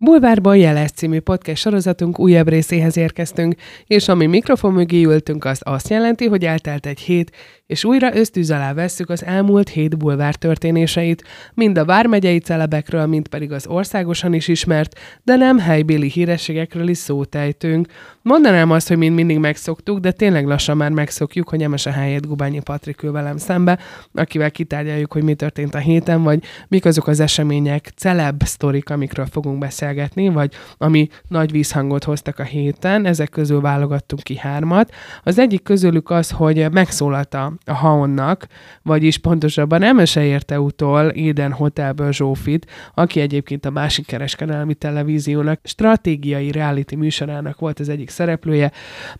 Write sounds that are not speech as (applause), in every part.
Bulvárban Jeles című podcast sorozatunk újabb részéhez érkeztünk, és ami mikrofon mögé ültünk, az azt jelenti, hogy eltelt egy hét, és újra ösztűz alá vesszük az elmúlt hét bulvár történéseit, mind a vármegyei celebekről, mind pedig az országosan is ismert, de nem helybéli hírességekről is szót ejtünk. Mondanám azt, hogy mind mindig megszoktuk, de tényleg lassan már megszokjuk, hogy a helyét Gubányi Patrik ül velem szembe, akivel kitárgyaljuk, hogy mi történt a héten, vagy mik azok az események, celeb sztorik, amikről fogunk beszélgetni, vagy ami nagy vízhangot hoztak a héten, ezek közül válogattunk ki hármat. Az egyik közülük az, hogy megszólalta a Haonnak, vagyis pontosabban Emese érte utol Éden Hotelből Zsófit, aki egyébként a másik kereskedelmi televíziónak stratégiai reality műsorának volt az egyik szereplője.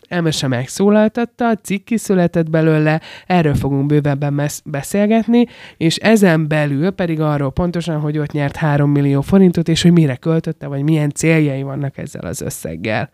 Emese megszólaltatta, cikk született belőle, erről fogunk bővebben beszélgetni, és ezen belül pedig arról pontosan, hogy ott nyert 3 millió forintot, és hogy mire költötte, vagy milyen céljai vannak ezzel az összeggel.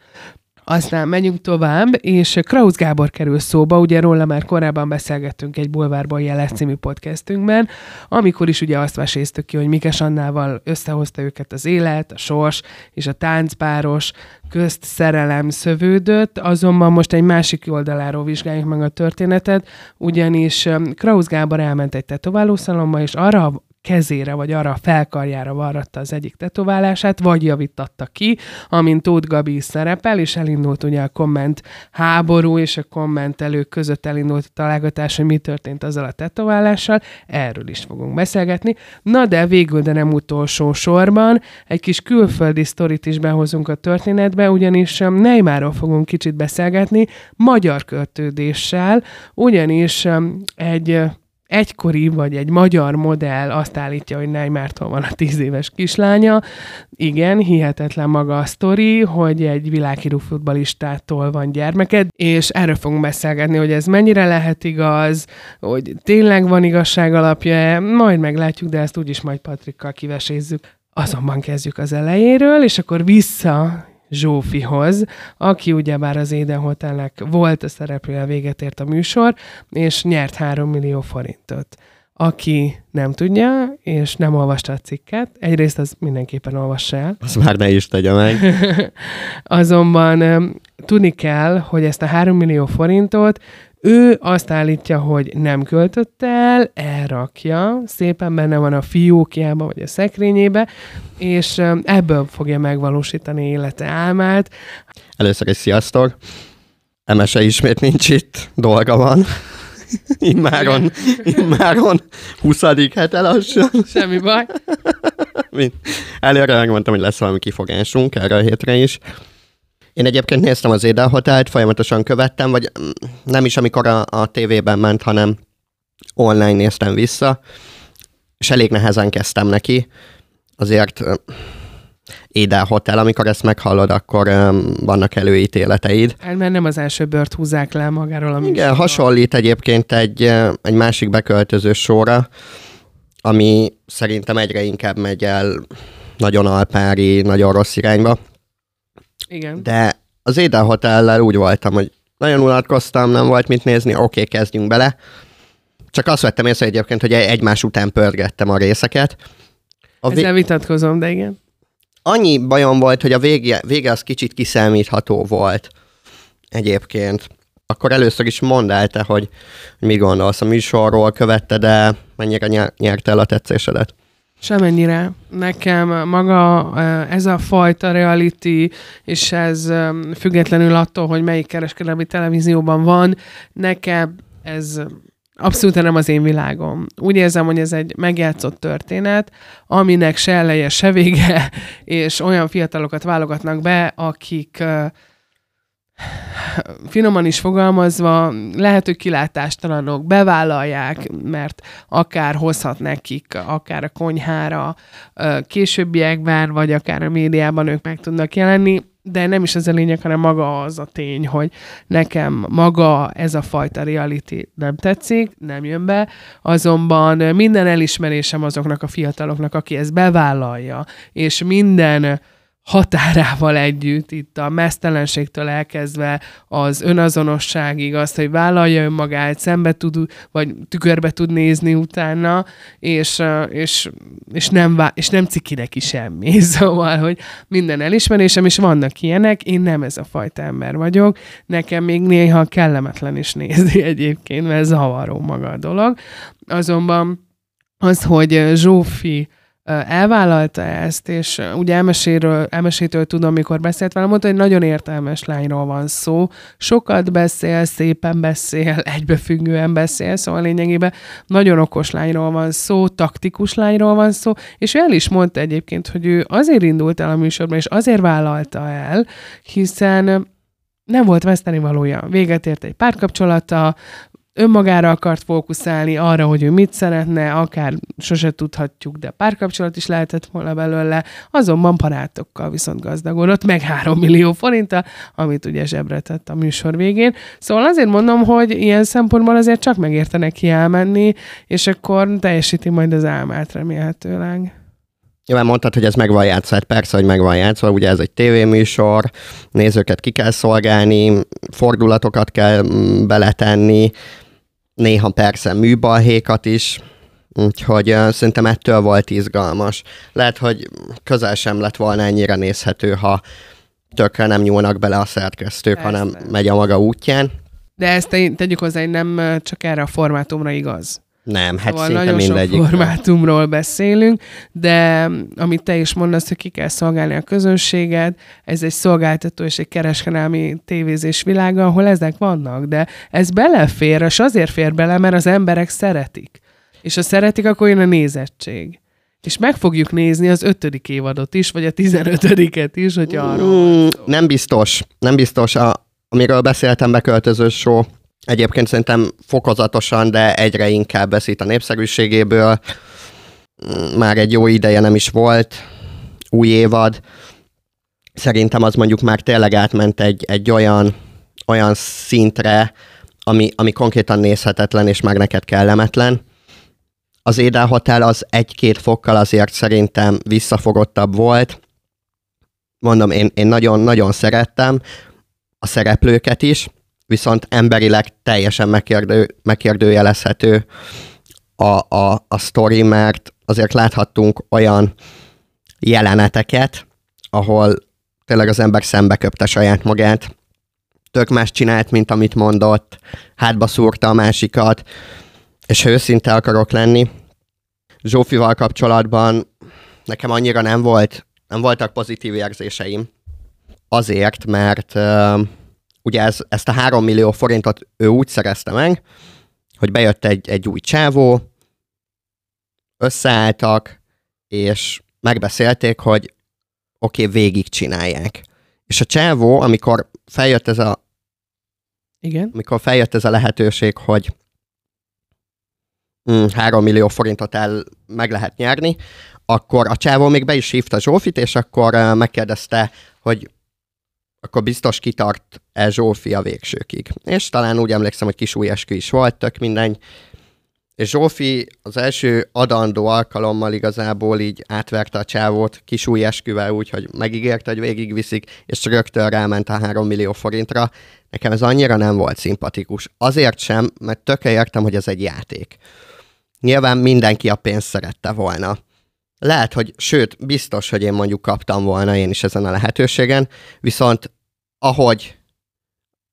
Aztán megyünk tovább, és Krausz Gábor kerül szóba, ugye róla már korábban beszélgettünk egy Bulvárban jeles című podcastünkben, amikor is ugye azt veséztük ki, hogy Mikes Annával összehozta őket az élet, a sors és a táncpáros közt szerelem szövődött, azonban most egy másik oldaláról vizsgáljuk meg a történetet, ugyanis um, Krausz Gábor elment egy tetoválószalomba, és arra kezére, vagy arra a felkarjára varratta az egyik tetoválását, vagy javítatta ki, amint Tóth Gabi szerepel, és elindult ugye a komment háború, és a kommentelők között elindult a találgatás, hogy mi történt azzal a tetoválással, erről is fogunk beszélgetni. Na de végül, de nem utolsó sorban, egy kis külföldi sztorit is behozunk a történetbe, ugyanis um, Neymarról fogunk kicsit beszélgetni, magyar költődéssel, ugyanis um, egy egykori vagy egy magyar modell azt állítja, hogy Neymartól van a tíz éves kislánya. Igen, hihetetlen maga a sztori, hogy egy világhírű futbalistától van gyermeked, és erről fogunk beszélgetni, hogy ez mennyire lehet igaz, hogy tényleg van igazság alapja, majd meglátjuk, de ezt úgyis majd Patrikkal kivesézzük. Azonban kezdjük az elejéről, és akkor vissza Zsófihoz, aki ugyebár az Éden Hotelnek volt a szereplője, véget ért a műsor, és nyert 3 millió forintot. Aki nem tudja, és nem olvasta a cikket, egyrészt az mindenképpen olvassa el. Az már ne is tegye meg. (laughs) Azonban tudni kell, hogy ezt a 3 millió forintot ő azt állítja, hogy nem költött el, elrakja, szépen benne van a fiókjába vagy a szekrényébe, és ebből fogja megvalósítani élete álmát. Először is sziasztok! Emese ismét nincs itt, dolga van. (laughs) Immáron, immáron 20. hete lassan. Semmi baj. Előre megmondtam, hogy lesz valami kifogásunk erre a hétre is. Én egyébként néztem az Hotelt, folyamatosan követtem, vagy mm, nem is amikor a, a tévében ment, hanem online néztem vissza, és elég nehezen kezdtem neki. Azért Éden Hotel, amikor ezt meghallod, akkor um, vannak előítéleteid. Hát mert nem az első bört húzzák le magáról a Igen, sorra. hasonlít egyébként egy, egy másik beköltöző sorra, ami szerintem egyre inkább megy el nagyon alpári, nagyon rossz irányba. Igen. De az Éden Hotellel úgy voltam, hogy nagyon unatkoztam, nem volt mit nézni, oké, okay, kezdjünk bele. Csak azt vettem észre egyébként, hogy egymás után pörgettem a részeket. A. Ezzel vitatkozom, de igen. Annyi bajom volt, hogy a vége, vége az kicsit kiszámítható volt egyébként. Akkor először is mondd el te, hogy mi gondolsz a műsorról, követted de mennyire nyerte el a tetszésedet? Semennyire. Nekem maga ez a fajta reality, és ez függetlenül attól, hogy melyik kereskedelmi televízióban van, nekem ez abszolút nem az én világom. Úgy érzem, hogy ez egy megjátszott történet, aminek se eleje, se vége, (laughs) és olyan fiatalokat válogatnak be, akik finoman is fogalmazva, lehet, hogy kilátástalanok, bevállalják, mert akár hozhat nekik, akár a konyhára későbbiekben, vagy akár a médiában ők meg tudnak jelenni, de nem is ez a lényeg, hanem maga az a tény, hogy nekem maga ez a fajta reality nem tetszik, nem jön be, azonban minden elismerésem azoknak a fiataloknak, aki ezt bevállalja, és minden határával együtt, itt a mesztelenségtől elkezdve az önazonosságig, azt, hogy vállalja önmagát, szembe tud, vagy tükörbe tud nézni utána, és, és, és, nem, és nem ciki neki semmi. (laughs) Szóval, hogy minden elismerésem, és vannak ilyenek, én nem ez a fajta ember vagyok, nekem még néha kellemetlen is nézni (laughs) egyébként, mert zavaró maga a dolog. Azonban az, hogy Zsófi elvállalta ezt, és ugye elmeséről, elmesétől tudom, amikor beszélt velem, mondta, hogy nagyon értelmes lányról van szó, sokat beszél, szépen beszél, (laughs) egybefüggően beszél, szóval lényegében nagyon okos lányról van szó, taktikus lányról van szó, és ő el is mondta egyébként, hogy ő azért indult el a műsorban, és azért vállalta el, hiszen nem volt veszteni valója. Véget ért egy párkapcsolata, önmagára akart fókuszálni, arra, hogy ő mit szeretne, akár sose tudhatjuk, de párkapcsolat is lehetett volna belőle, azonban barátokkal viszont gazdagodott, meg 3 millió forinttal, amit ugye zsebre tett a műsor végén. Szóval azért mondom, hogy ilyen szempontból azért csak megérte neki elmenni, és akkor teljesíti majd az álmát remélhetőleg. Nyilván mondtad, hogy ez meg van játszva, hát persze, hogy meg van játszva, ugye ez egy tévéműsor, nézőket ki kell szolgálni, fordulatokat kell mm, beletenni, néha persze műbalhékat is, úgyhogy uh, szerintem ettől volt izgalmas. Lehet, hogy közel sem lett volna ennyire nézhető, ha tökre nem nyúlnak bele a szerkesztők, persze. hanem megy a maga útján. De ezt tegyük hozzá, hogy nem csak erre a formátumra igaz. Nem, hát szóval nagyon mindegyik. sok formátumról beszélünk, de amit te is mondasz, hogy ki kell szolgálni a közönséget, ez egy szolgáltató és egy kereskedelmi tévézés világa, ahol ezek vannak, de ez belefér, és azért fér bele, mert az emberek szeretik. És ha szeretik, akkor jön a nézettség. És meg fogjuk nézni az ötödik évadot is, vagy a tizenötödiket is, hogy arról mm, Nem biztos, nem biztos. A, amiről beszéltem, beköltözős show, Egyébként szerintem fokozatosan, de egyre inkább veszít a népszerűségéből. Már egy jó ideje nem is volt új évad. Szerintem az mondjuk már tényleg átment egy, egy olyan, olyan szintre, ami, ami konkrétan nézhetetlen, és már neked kellemetlen. Az Édel Hotel az egy-két fokkal azért szerintem visszafogottabb volt. Mondom, én, én nagyon-nagyon szerettem a szereplőket is, viszont emberileg teljesen megkérdő, megkérdőjelezhető a, a, a sztori, mert azért láthattunk olyan jeleneteket, ahol tényleg az ember szembe köpte saját magát, tök más csinált, mint amit mondott, hátba szúrta a másikat, és ha őszinte akarok lenni, Zsófival kapcsolatban nekem annyira nem volt, nem voltak pozitív érzéseim. Azért, mert uh, ugye ez, ezt a három millió forintot ő úgy szerezte meg, hogy bejött egy, egy új csávó, összeálltak, és megbeszélték, hogy oké, okay, végig csinálják. És a csávó, amikor feljött ez a igen. Amikor feljött ez a lehetőség, hogy mm, 3 millió forintot el meg lehet nyerni, akkor a csávó még be is hívta Zsófit, és akkor uh, megkérdezte, hogy akkor biztos kitart el Zsófi a végsőkig. És talán úgy emlékszem, hogy kis új eskü is volt, tök mindegy. És Zsófi az első adandó alkalommal igazából így átverte a csávót kis új esküvel úgy, hogy megígérte, hogy végigviszik, és rögtön ráment a 3 millió forintra. Nekem ez annyira nem volt szimpatikus. Azért sem, mert tökre értem, hogy ez egy játék. Nyilván mindenki a pénzt szerette volna. Lehet, hogy, sőt, biztos, hogy én mondjuk kaptam volna én is ezen a lehetőségen, viszont ahogy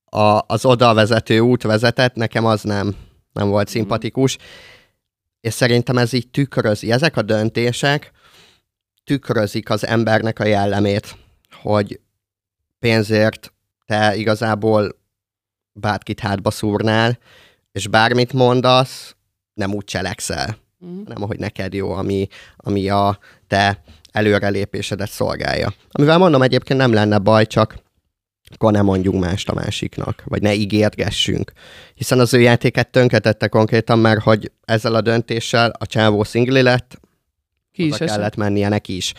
a, az oda vezető út vezetett, nekem az nem, nem volt mhm. szimpatikus. És szerintem ez így tükrözi. Ezek a döntések tükrözik az embernek a jellemét, hogy pénzért te igazából bárkit hátba szúrnál, és bármit mondasz, nem úgy cselekszel, mm. hanem ahogy neked jó, ami, ami a te előrelépésedet szolgálja. Amivel mondom, egyébként nem lenne baj, csak akkor nem mondjunk mást a másiknak, vagy ne ígérgessünk. Hiszen az ő játéket tönkretette konkrétan, mert hogy ezzel a döntéssel a csávó szingli lett, Ki is kellett mennie neki is.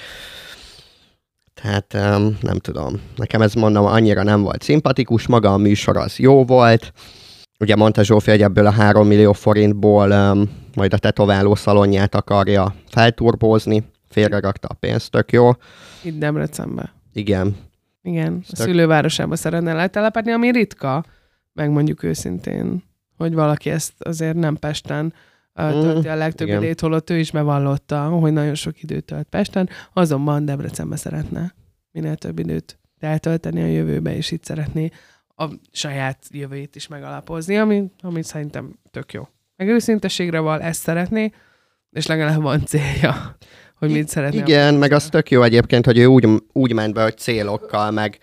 Tehát um, nem tudom. Nekem ez mondom, annyira nem volt szimpatikus, maga a műsor az jó volt. Ugye mondta Zsófi, hogy ebből a 3 millió forintból um, majd a tetováló szalonját akarja felturbózni, félrerakta a pénzt, tök jó. Itt Debrecenbe. Igen. Igen, a Tök- szülővárosába szeretne letelepedni, ami ritka, megmondjuk őszintén, hogy valaki ezt azért nem Pesten Mm, tölti a legtöbb igen. idejét, holott ő is bevallotta, hogy nagyon sok időt tölt Pesten, azonban Debrecenbe szeretne minél több időt eltölteni a jövőbe, és itt szeretné a saját jövőjét is megalapozni, ami, ami szerintem tök jó. Meg őszintességre val, ezt szeretné, és legalább van célja, hogy mit szeretne. Igen, meg az tök jó egyébként, hogy ő úgy, úgy ment be, hogy célokkal, meg,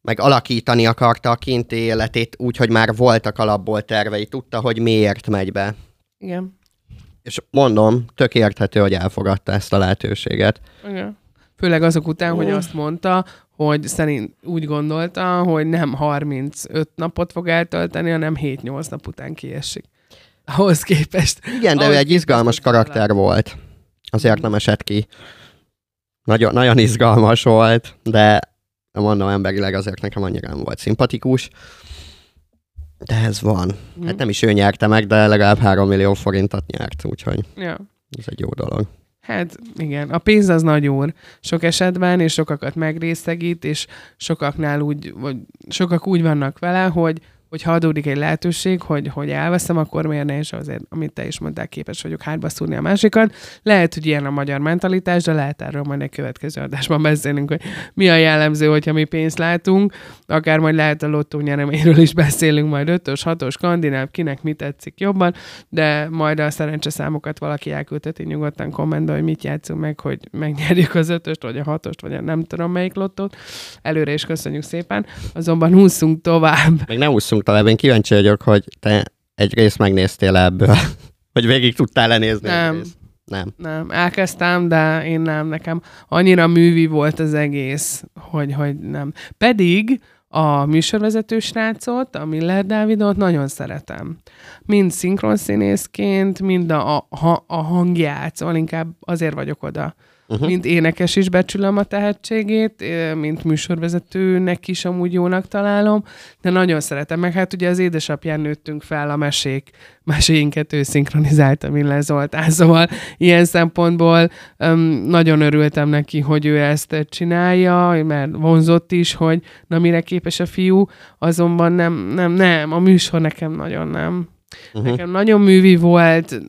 meg alakítani akarta a kinti életét úgy, hogy már voltak alapból tervei, tudta, hogy miért megy be. Igen. És mondom, tök érthető, hogy elfogadta ezt a lehetőséget. Igen. Főleg azok után, hogy azt mondta, hogy szerint úgy gondolta, hogy nem 35 napot fog eltölteni, hanem 7-8 nap után kiesik. Ahhoz képest. Igen, de ő egy izgalmas karakter volt. Azért nem esett ki. Nagyon, nagyon izgalmas volt, de mondom, emberileg azért nekem annyira nem volt szimpatikus. De ez van. Mhm. Hát nem is ő nyerte meg, de legalább 3 millió forintot nyert, úgyhogy Ja. ez egy jó dolog. Hát igen, a pénz az nagy úr sok esetben, és sokakat megrészegít, és sokaknál úgy, vagy sokak úgy vannak vele, hogy hogy ha adódik egy lehetőség, hogy, hogy elveszem, akkor miért ne is azért, amit te is mondtál, képes vagyok hátba szúrni a másikat. Lehet, hogy ilyen a magyar mentalitás, de lehet erről majd egy következő adásban beszélünk, hogy mi a jellemző, hogyha mi pénzt látunk, akár majd lehet a lottó nyereményről is beszélünk, majd ötös, hatos, skandináv, kinek mi tetszik jobban, de majd a szerencse számokat valaki elküldheti nyugodtan kommentbe, hogy mit játszunk meg, hogy megnyerjük az ötöst, vagy a hatost, vagy a nem tudom melyik lottót. Előre is köszönjük szépen. Azonban húzzunk tovább. Még ne ússzunk tovább, én kíváncsi vagyok, hogy te egy részt megnéztél ebből. (laughs) Vagy végig tudtál lenézni Nem. Nem. Nem, elkezdtem, de én nem, nekem annyira művi volt az egész, hogy, hogy nem. Pedig a műsorvezető srácot, a Miller Dávidot nagyon szeretem. Mind szinkronszínészként, mind a, a, a hangját, szóval inkább azért vagyok oda. Uh-huh. Mint énekes is becsülöm a tehetségét, eh, mint műsorvezetőnek is amúgy jónak találom, de nagyon szeretem. Meg hát ugye az édesapján nőttünk fel a mesék, meséinket ő szinkronizálta Miller Zoltán, szóval ilyen szempontból um, nagyon örültem neki, hogy ő ezt csinálja, mert vonzott is, hogy na mire képes a fiú, azonban nem, nem, nem, a műsor nekem nagyon nem. Uh-huh. Nekem nagyon művi volt,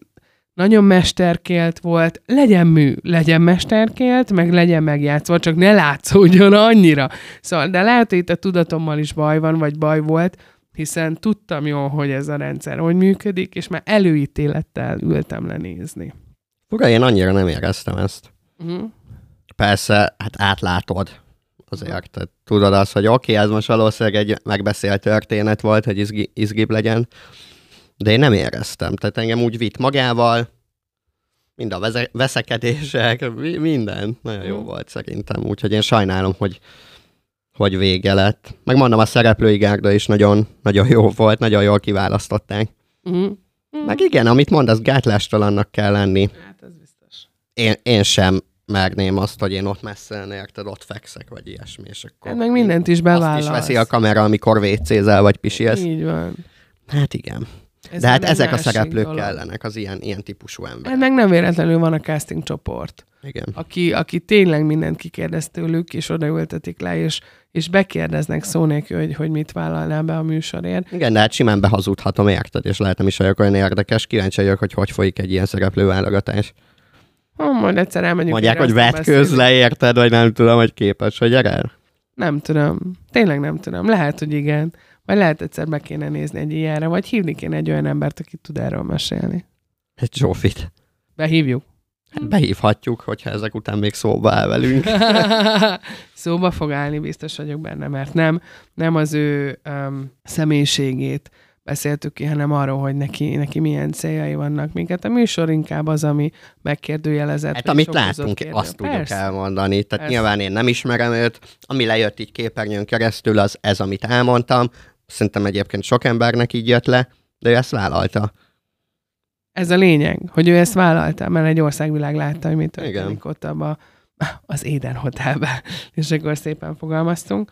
nagyon mesterkélt volt, legyen mű, legyen mesterkélt, meg legyen megjátszva, csak ne látszódjon annyira. Szóval, de lehet, hogy itt a tudatommal is baj van, vagy baj volt, hiszen tudtam jól, hogy ez a rendszer hogy működik, és már előítélettel ültem lenézni. Fura, én annyira nem éreztem ezt. Uh-huh. Persze, hát átlátod azért. Tehát tudod azt, hogy oké, okay, ez most valószínűleg egy megbeszélt történet volt, hogy izgi, izgibb legyen, de én nem éreztem. Tehát engem úgy vitt magával, mind a veze- veszekedések, mi- minden. Nagyon jó Mhm. volt szerintem, úgyhogy én sajnálom, hogy hogy vége lett. Megmondom, a szereplői gárda is nagyon, nagyon jó volt, nagyon jól kiválasztották. Uh-huh. Meg igen, amit mondasz, gátlástalannak kell lenni. Hát ez biztos. Én, én sem merném azt, hogy én ott messze, érted, ott fekszek, vagy ilyesmi, és akkor... Hát meg mindent is Azt bevállalsz. is veszi a kamera, amikor vécézel, vagy pisilsz. Így van. Hát igen. Ez De hát ezek a szereplők dolog. kellenek, az ilyen, ilyen típusú ember. Hát meg nem véletlenül van a casting csoport. Igen. aki, aki tényleg mindent kikérdez tőlük, és odaültetik le, és, és bekérdeznek szó nélkül, hogy, hogy mit vállalnál be a műsorért. Igen, de hát simán behazudhatom, érted? És lehet nem is vagyok olyan érdekes. Kíváncsi vagyok, hogy hogy folyik egy ilyen szereplőválogatás. Ha majd egyszer elmegyünk. Mondják, hogy beszélünk. le, érted? Vagy nem tudom, hogy képes, hogy gyere. Nem tudom. Tényleg nem tudom. Lehet, hogy igen. Vagy lehet egyszer be kéne nézni egy ilyenre, vagy hívni kéne egy olyan embert, aki tud erről mesélni. Egy Zsófit. Behívjuk. Hát behívhatjuk, hogyha ezek után még szóba áll velünk. (laughs) Szóba fog állni, biztos vagyok benne, mert nem, nem az ő um, személyiségét beszéltük ki, hanem arról, hogy neki, neki milyen céljai vannak. Minket a műsor inkább az, ami megkérdőjelezett. Hát amit látunk, kérdő- azt tudjuk Persze. elmondani. Tehát Persze. nyilván én nem ismerem őt. Ami lejött így képernyőn keresztül, az ez, amit elmondtam. Szerintem egyébként sok embernek így jött le, de ő ezt vállalta. Ez a lényeg, hogy ő ezt vállalta, mert egy országvilág látta, hogy mi történik Igen. ott abba, az Éden Hotelbe, (laughs) és akkor szépen fogalmaztunk.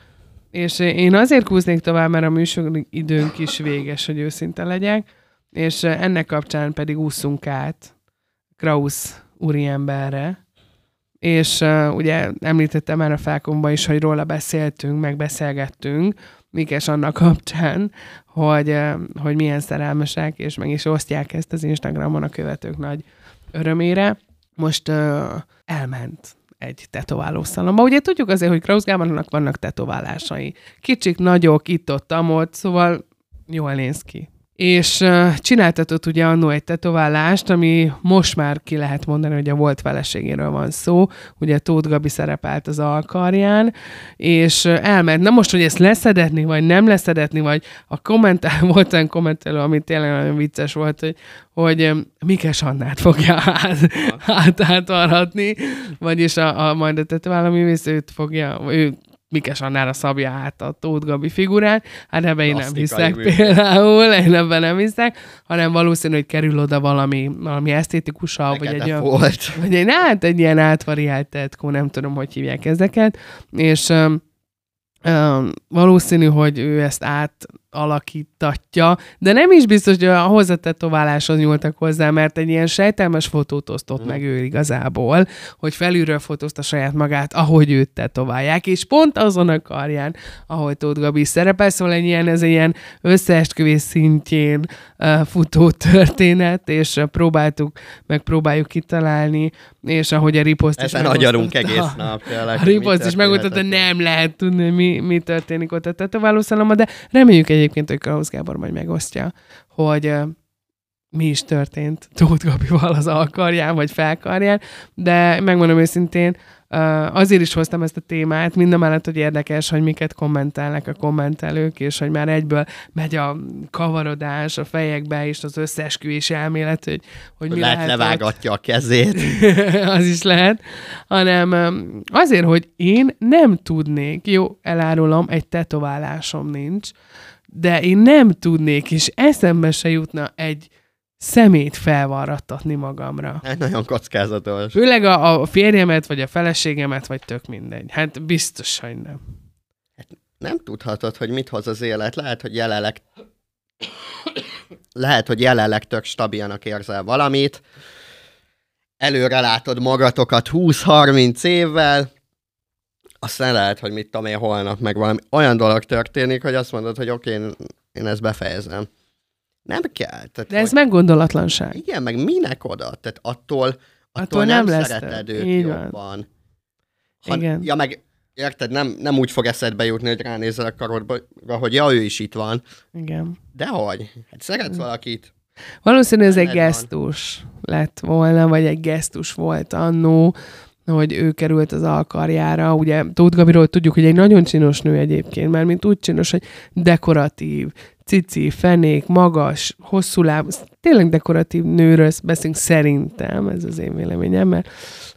És én azért húznék tovább, mert a műsor időnk is véges, hogy őszinte legyek, és ennek kapcsán pedig ússzunk át Krausz úriemberre, és uh, ugye említettem már a felkomba is, hogy róla beszéltünk, meg beszélgettünk, Mikes annak kapcsán, hogy, uh, hogy milyen szerelmesek, és meg is osztják ezt az Instagramon a követők nagy örömére. Most uh, elment egy tetováló szalomba. Ugye tudjuk azért, hogy Krausz Gábornak vannak tetoválásai. Kicsik, nagyok, itt-ott, amott, szóval jól néz ki és csináltatott ugye annó egy tetoválást, ami most már ki lehet mondani, hogy a volt feleségéről van szó, ugye Tóth Gabi szerepelt az alkarján, és elment, na most, hogy ezt leszedetni, vagy nem leszedetni, vagy a kommentár, (laughs) volt olyan kommentelő, ami tényleg nagyon vicces volt, hogy, hogy Mikes Annát fogja (laughs) át, át, átvarhatni, vagyis a, a majd a tetoválóművész őt fogja, ő Mikes Annára szabja át a Tóth Gabi figurát, hát ebben én nem hiszek működ. például, én ebben nem hiszek, hanem valószínű, hogy kerül oda valami, valami esztétikusabb, vagy egy, volt. vagy egy, hát egy ilyen átvariált tetkó, nem tudom, hogy hívják ezeket, és um, um, valószínű, hogy ő ezt át alakítatja, de nem is biztos, hogy a hozzátetováláshoz nyúltak hozzá, mert egy ilyen sejtelmes fotót osztott mm. meg ő igazából, hogy felülről fotózta saját magát, ahogy őt tetoválják, és pont azon a karján, ahogy Tóth Gabi szerepel, szóval egy ilyen, ez egy ilyen összeesküvés szintjén uh, futó történet, és uh, próbáltuk, meg próbáljuk kitalálni, és ahogy a riposzt is agyarunk egész (laughs) nap. Tényleg, a riposzt is megmutatta, nem lehet tudni, mi, mi történik ott a tetoválószalomban, de reméljük egy egyébként, hogy Krausz Gábor majd megosztja, hogy mi is történt Tóth Gabival az alkarján, vagy felkarján, de megmondom őszintén, azért is hoztam ezt a témát, mind mellett, hogy érdekes, hogy miket kommentelnek a kommentelők, és hogy már egyből megy a kavarodás a fejekbe, és az összeesküvés elmélet, hogy, hogy mi lehet, lehet levágatja ott. a kezét. (laughs) az is lehet, hanem azért, hogy én nem tudnék, jó, elárulom, egy tetoválásom nincs, de én nem tudnék, és eszembe se jutna egy szemét felvarrattatni magamra. Hát nagyon kockázatos. Főleg a, a férjemet, vagy a feleségemet, vagy tök mindegy. Hát biztos, hogy nem. Hát nem tudhatod, hogy mit hoz az élet. Lehet, hogy jelenleg lehet, hogy jelenleg tök stabilnak érzel valamit, előre látod magatokat 20-30 évvel, aztán lehet, hogy mit tudom én holnap meg valami olyan dolog történik, hogy azt mondod, hogy oké, én, én ezt befejezem. Nem kell. Tehát, De ez hogy... meggondolatlanság. Igen, meg minek oda? Tehát attól, attól, attól nem, nem szereted őt Így jobban. Van. Ha, Igen. Ja, meg érted, nem, nem úgy fog eszedbe jutni, hogy ránézel a karodba, hogy ja, ő is itt van. Igen. Dehogy. Hát szeretsz mm. valakit. Valószínű ez egy gesztus van. lett volna, vagy egy gesztus volt annó, hogy ő került az alkarjára. Ugye Tóth Gabiról tudjuk, hogy egy nagyon csinos nő egyébként, mert mint úgy csinos, hogy dekoratív, cici, fenék, magas, hosszú láb, tényleg dekoratív nőről beszélünk szerintem, ez az én véleményem, mert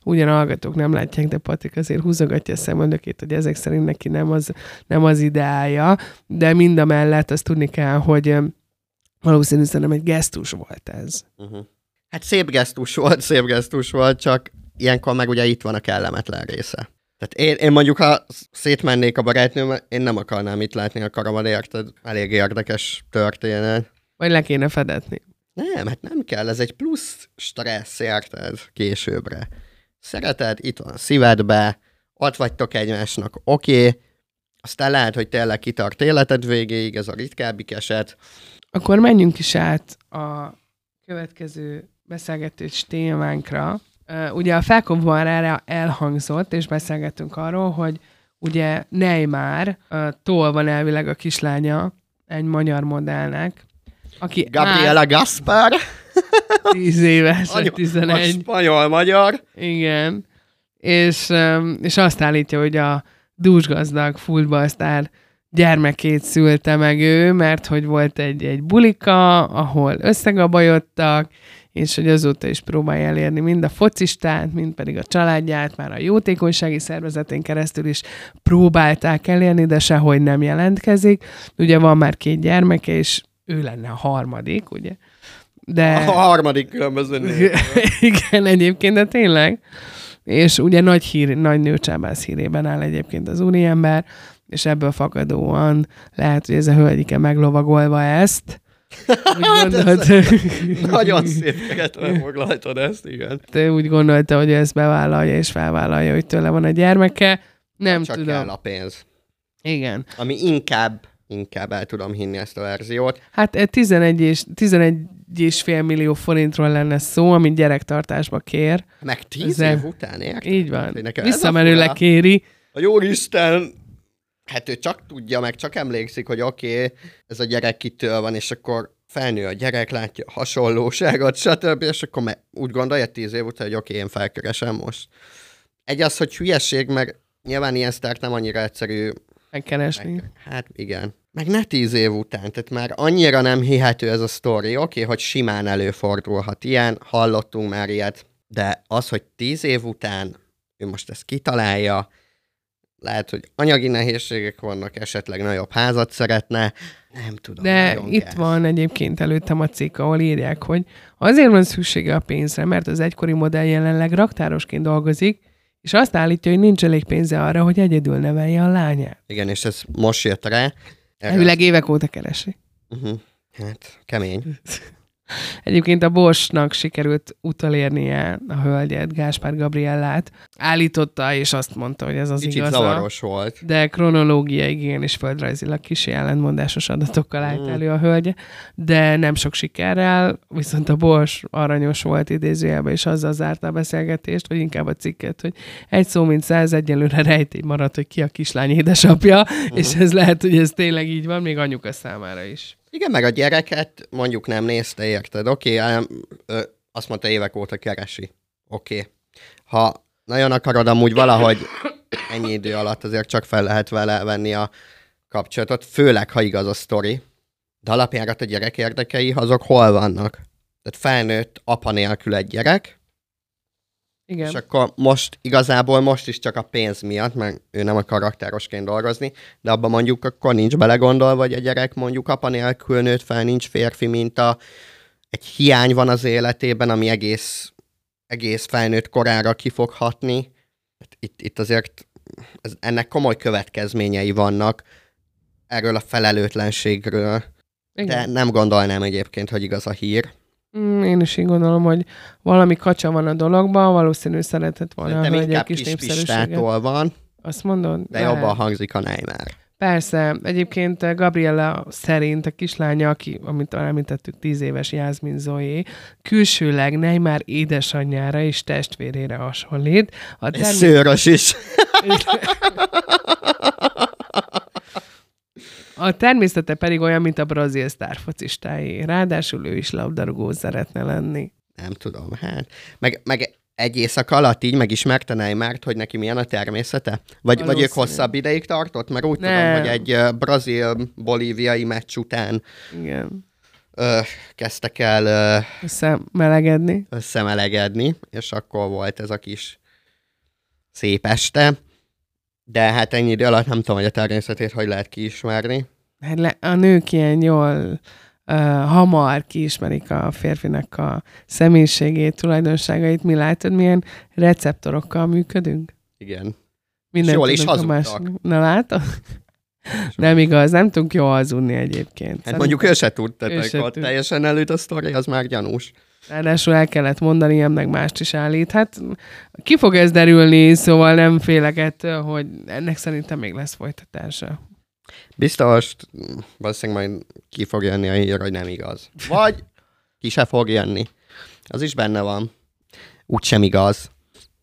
ugyan hallgatók nem látják, de Patrik azért húzogatja a szemöldökét, hogy ezek szerint neki nem az, nem az ideája, de mind a mellett azt tudni kell, hogy valószínűleg szerintem egy gesztus volt ez. Uh-huh. Hát szép gesztus volt, szép gesztus volt, csak ilyenkor meg ugye itt van a kellemetlen része. Tehát én, én mondjuk, ha szétmennék a barátnőm, én nem akarnám itt látni a karamat, érted? Elég érdekes történet. Vagy le kéne fedetni. Nem, hát nem kell, ez egy plusz stressz, érted? Későbbre. Szereted, itt van a szívedbe, ott vagytok egymásnak, oké, okay. aztán lehet, hogy tényleg kitart életed végéig, ez a ritkábbik eset. Akkor menjünk is át a következő beszélgetés témánkra, ugye a felkonban erre elhangzott, és beszélgettünk arról, hogy ugye Neymar tól van elvileg a kislánya egy magyar modellnek, aki Gabriela Gaspar. (laughs) 10 éves, Anya, 11. A spanyol-magyar. Igen. És, és azt állítja, hogy a dúsgazdag futballsztár gyermekét szülte meg ő, mert hogy volt egy, egy bulika, ahol összegabajodtak, és hogy azóta is próbálja elérni mind a focistát, mind pedig a családját, már a jótékonysági szervezetén keresztül is próbálták elérni, de sehogy nem jelentkezik. Ugye van már két gyermeke, és ő lenne a harmadik, ugye? De... A harmadik különböző (laughs) Igen, egyébként, de tényleg. És ugye nagy, hír, nagy nőcsábász hírében áll egyébként az úriember, és ebből fakadóan lehet, hogy ez a hölgyike meglovagolva ezt, Úgy Hát gondolt, (laughs) Nagyon szép keretben foglaltad ezt, igen. Te úgy gondolta, hogy ezt bevállalja és felvállalja, hogy tőle van a gyermeke. Nem Csak tudom. kell a pénz. Igen. Ami inkább, inkább el tudom hinni ezt a verziót. Hát eh, 11 és, 11 és fél millió forintról lenne szó, amit gyerektartásba kér. Meg tíz Ezzel- év után, érted? Így van. A Visszamenőleg kéri. A jó Isten, hát ő csak tudja, meg csak emlékszik, hogy oké, okay, ez a gyerek kitől van, és akkor felnő a gyerek, látja a hasonlóságot, stb., és akkor me- úgy gondolja tíz év után, hogy oké, okay, én felkeresem most. Egy az, hogy hülyeség, meg nyilván ilyen sztárt nem annyira egyszerű Megkeresni. meg, hát igen. Meg ne tíz év után, tehát már annyira nem hihető ez a sztori. Oké, okay, hogy simán előfordulhat ilyen, hallottunk már ilyet, de az, hogy tíz év után ő most ezt kitalálja, lehet, hogy anyagi nehézségek vannak, esetleg nagyobb házat szeretne, nem tudom. De itt gáz. van egyébként előttem a cikk, ahol írják, hogy azért van szüksége a pénzre, mert az egykori modell jelenleg raktárosként dolgozik, és azt állítja, hogy nincs elég pénze arra, hogy egyedül nevelje a lányát. Igen, és ez most jött rá. Elvileg évek óta keresi. Uh-huh. Hát, kemény. (laughs) Egyébként a Borsnak sikerült utolérnie a hölgyet, Gáspár Gabriellát. Állította, és azt mondta, hogy ez az Kicsit igaza. zavaros volt. De kronológiai, igen, és földrajzilag kis ellentmondásos adatokkal állt Mm. elő a hölgy, de nem sok sikerrel, viszont a Bors aranyos volt idézőjelben, és azzal zárta a beszélgetést, vagy inkább a cikket, hogy egy szó mint száz egyelőre rejtély maradt, hogy ki a kislány édesapja, Mhm. és ez lehet, hogy ez tényleg így van, még anyuka számára is. Igen, meg a gyereket mondjuk nem nézte, érted? Oké, okay, azt mondta évek óta keresi. Oké. Okay. Ha nagyon akarod amúgy valahogy ennyi idő alatt azért csak fel lehet vele venni a kapcsolatot, főleg, ha igaz a sztori. De alapjárat a gyerek érdekei, azok hol vannak? Tehát felnőtt apa nélkül egy gyerek, Igen. és akkor most igazából most is csak a pénz miatt, mert ő nem a karaktérosként dolgozni, de abban mondjuk akkor nincs belegondolva, hogy a gyerek mondjuk apa nélkül nőtt fel, nincs férfi minta, egy hiány van az életében, ami egész, egész felnőtt korára ki fog hatni. Hát Itt, itt azért ez, ennek komoly következményei vannak erről a felelőtlenségről, Igen. de nem gondolnám egyébként, hogy igaz a hír. Mm, Én is így gondolom, hogy valami kacsa van a dologban, valószínű szeretett volna Szerintem egy kis kis népszerűséget. van, Azt mondod? de Lehet. jobban hangzik a Neymar. Persze, egyébként eh, Gabriella szerint a kislánya, aki, amit említettük, tíz éves Jászmin Zoé, külsőleg Neymar édesanyjára és testvérére hasonlít. A Ez termé- szőrös is. (laughs) (laughs) A természete pedig olyan, mint a brazil sztárfocistái. Ráadásul ő is labdarúgó szeretne lenni. Nem tudom, hát. Meg, meg egy éjszaka alatt így megismerte Neymárt, hogy neki milyen a természete? Vagy, vagy ők hosszabb ideig tartott? Mert úgy Nem. tudom, hogy egy brazil-bolíviai meccs után Igen. ö, kezdtek el ö, Összemelegedni. összemelegedni, és akkor volt ez a kis szép este. De hát ennyi idő alatt nem tudom, hogy a természetét hogy lehet kiismerni. Hát le, a nők ilyen jól uh, hamar kiismerik a férfinak a személyiségét, tulajdonságait. Mi látod, milyen receptorokkal működünk? Igen. Minden jól is hazudtak. másik- Na látod? Nem igaz, nem tudunk jól hazudni egyébként. Hát mondjuk ő se tud. teljesen előtt a sztori, az már gyanús. Ráadásul el kellett mondani, ilyen meg mást is állít. Hát ki fog ez derülni, szóval nem félek ettől, hogy ennek szerintem még lesz folytatása. Biztos, valószínűleg majd ki fog jönni a hír, hogy nem igaz. Vagy ki se fog jönni. Az is benne van. Úgy sem igaz.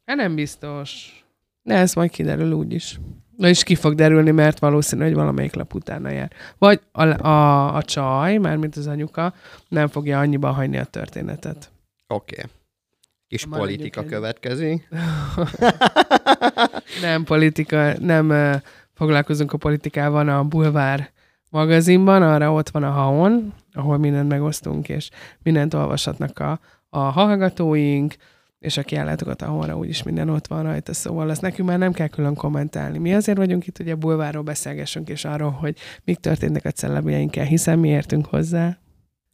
Hát nem biztos. De ez majd kiderül úgyis. Na és ki fog derülni, mert valószínű, hogy valamelyik lap utána jár. Vagy a, a, a csaj, mármint az anyuka, nem fogja annyiba hagyni a történetet. Oké. Okay. Kis Maradjunk politika következik. (laughs) Nem politika, nem uh, foglalkozunk a politikával a Bulvár magazinban, arra ott van a Haon, ahol mindent megosztunk, és mindent olvashatnak a, a hallgatóink, és aki ellátogat a Haonra, úgyis minden ott van rajta, szóval azt nekünk már nem kell külön kommentálni. Mi azért vagyunk itt, hogy a bulvárról beszélgessünk, és arról, hogy mik történnek a celebjeinkkel, hiszen mi értünk hozzá.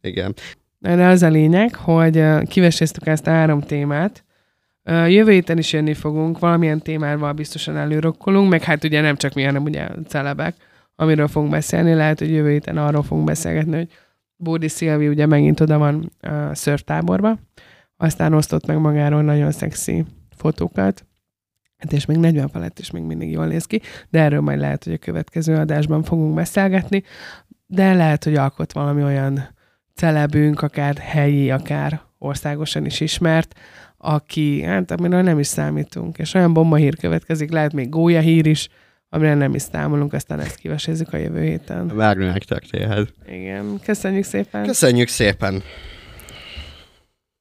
Igen. De az a lényeg, hogy kiveséztük ezt a három témát. Jövő héten is jönni fogunk, valamilyen témával biztosan előrokkolunk, meg hát ugye nem csak mi, hanem ugye celebek, amiről fogunk beszélni. Lehet, hogy jövő héten arról fogunk beszélgetni, hogy Bódi Szilvi ugye megint oda van a szörftáborba, aztán osztott meg magáról nagyon szexi fotókat, hát és még 40 felett is még mindig jól néz ki, de erről majd lehet, hogy a következő adásban fogunk beszélgetni, de lehet, hogy alkot valami olyan celebünk, akár helyi, akár országosan is ismert, aki, hát amiről nem is számítunk, és olyan bomba hír következik, lehet még gólya hír is, amire nem is számolunk, aztán ezt kivesézzük a jövő héten. Várni megtörténhet. Igen, köszönjük szépen! Köszönjük szépen!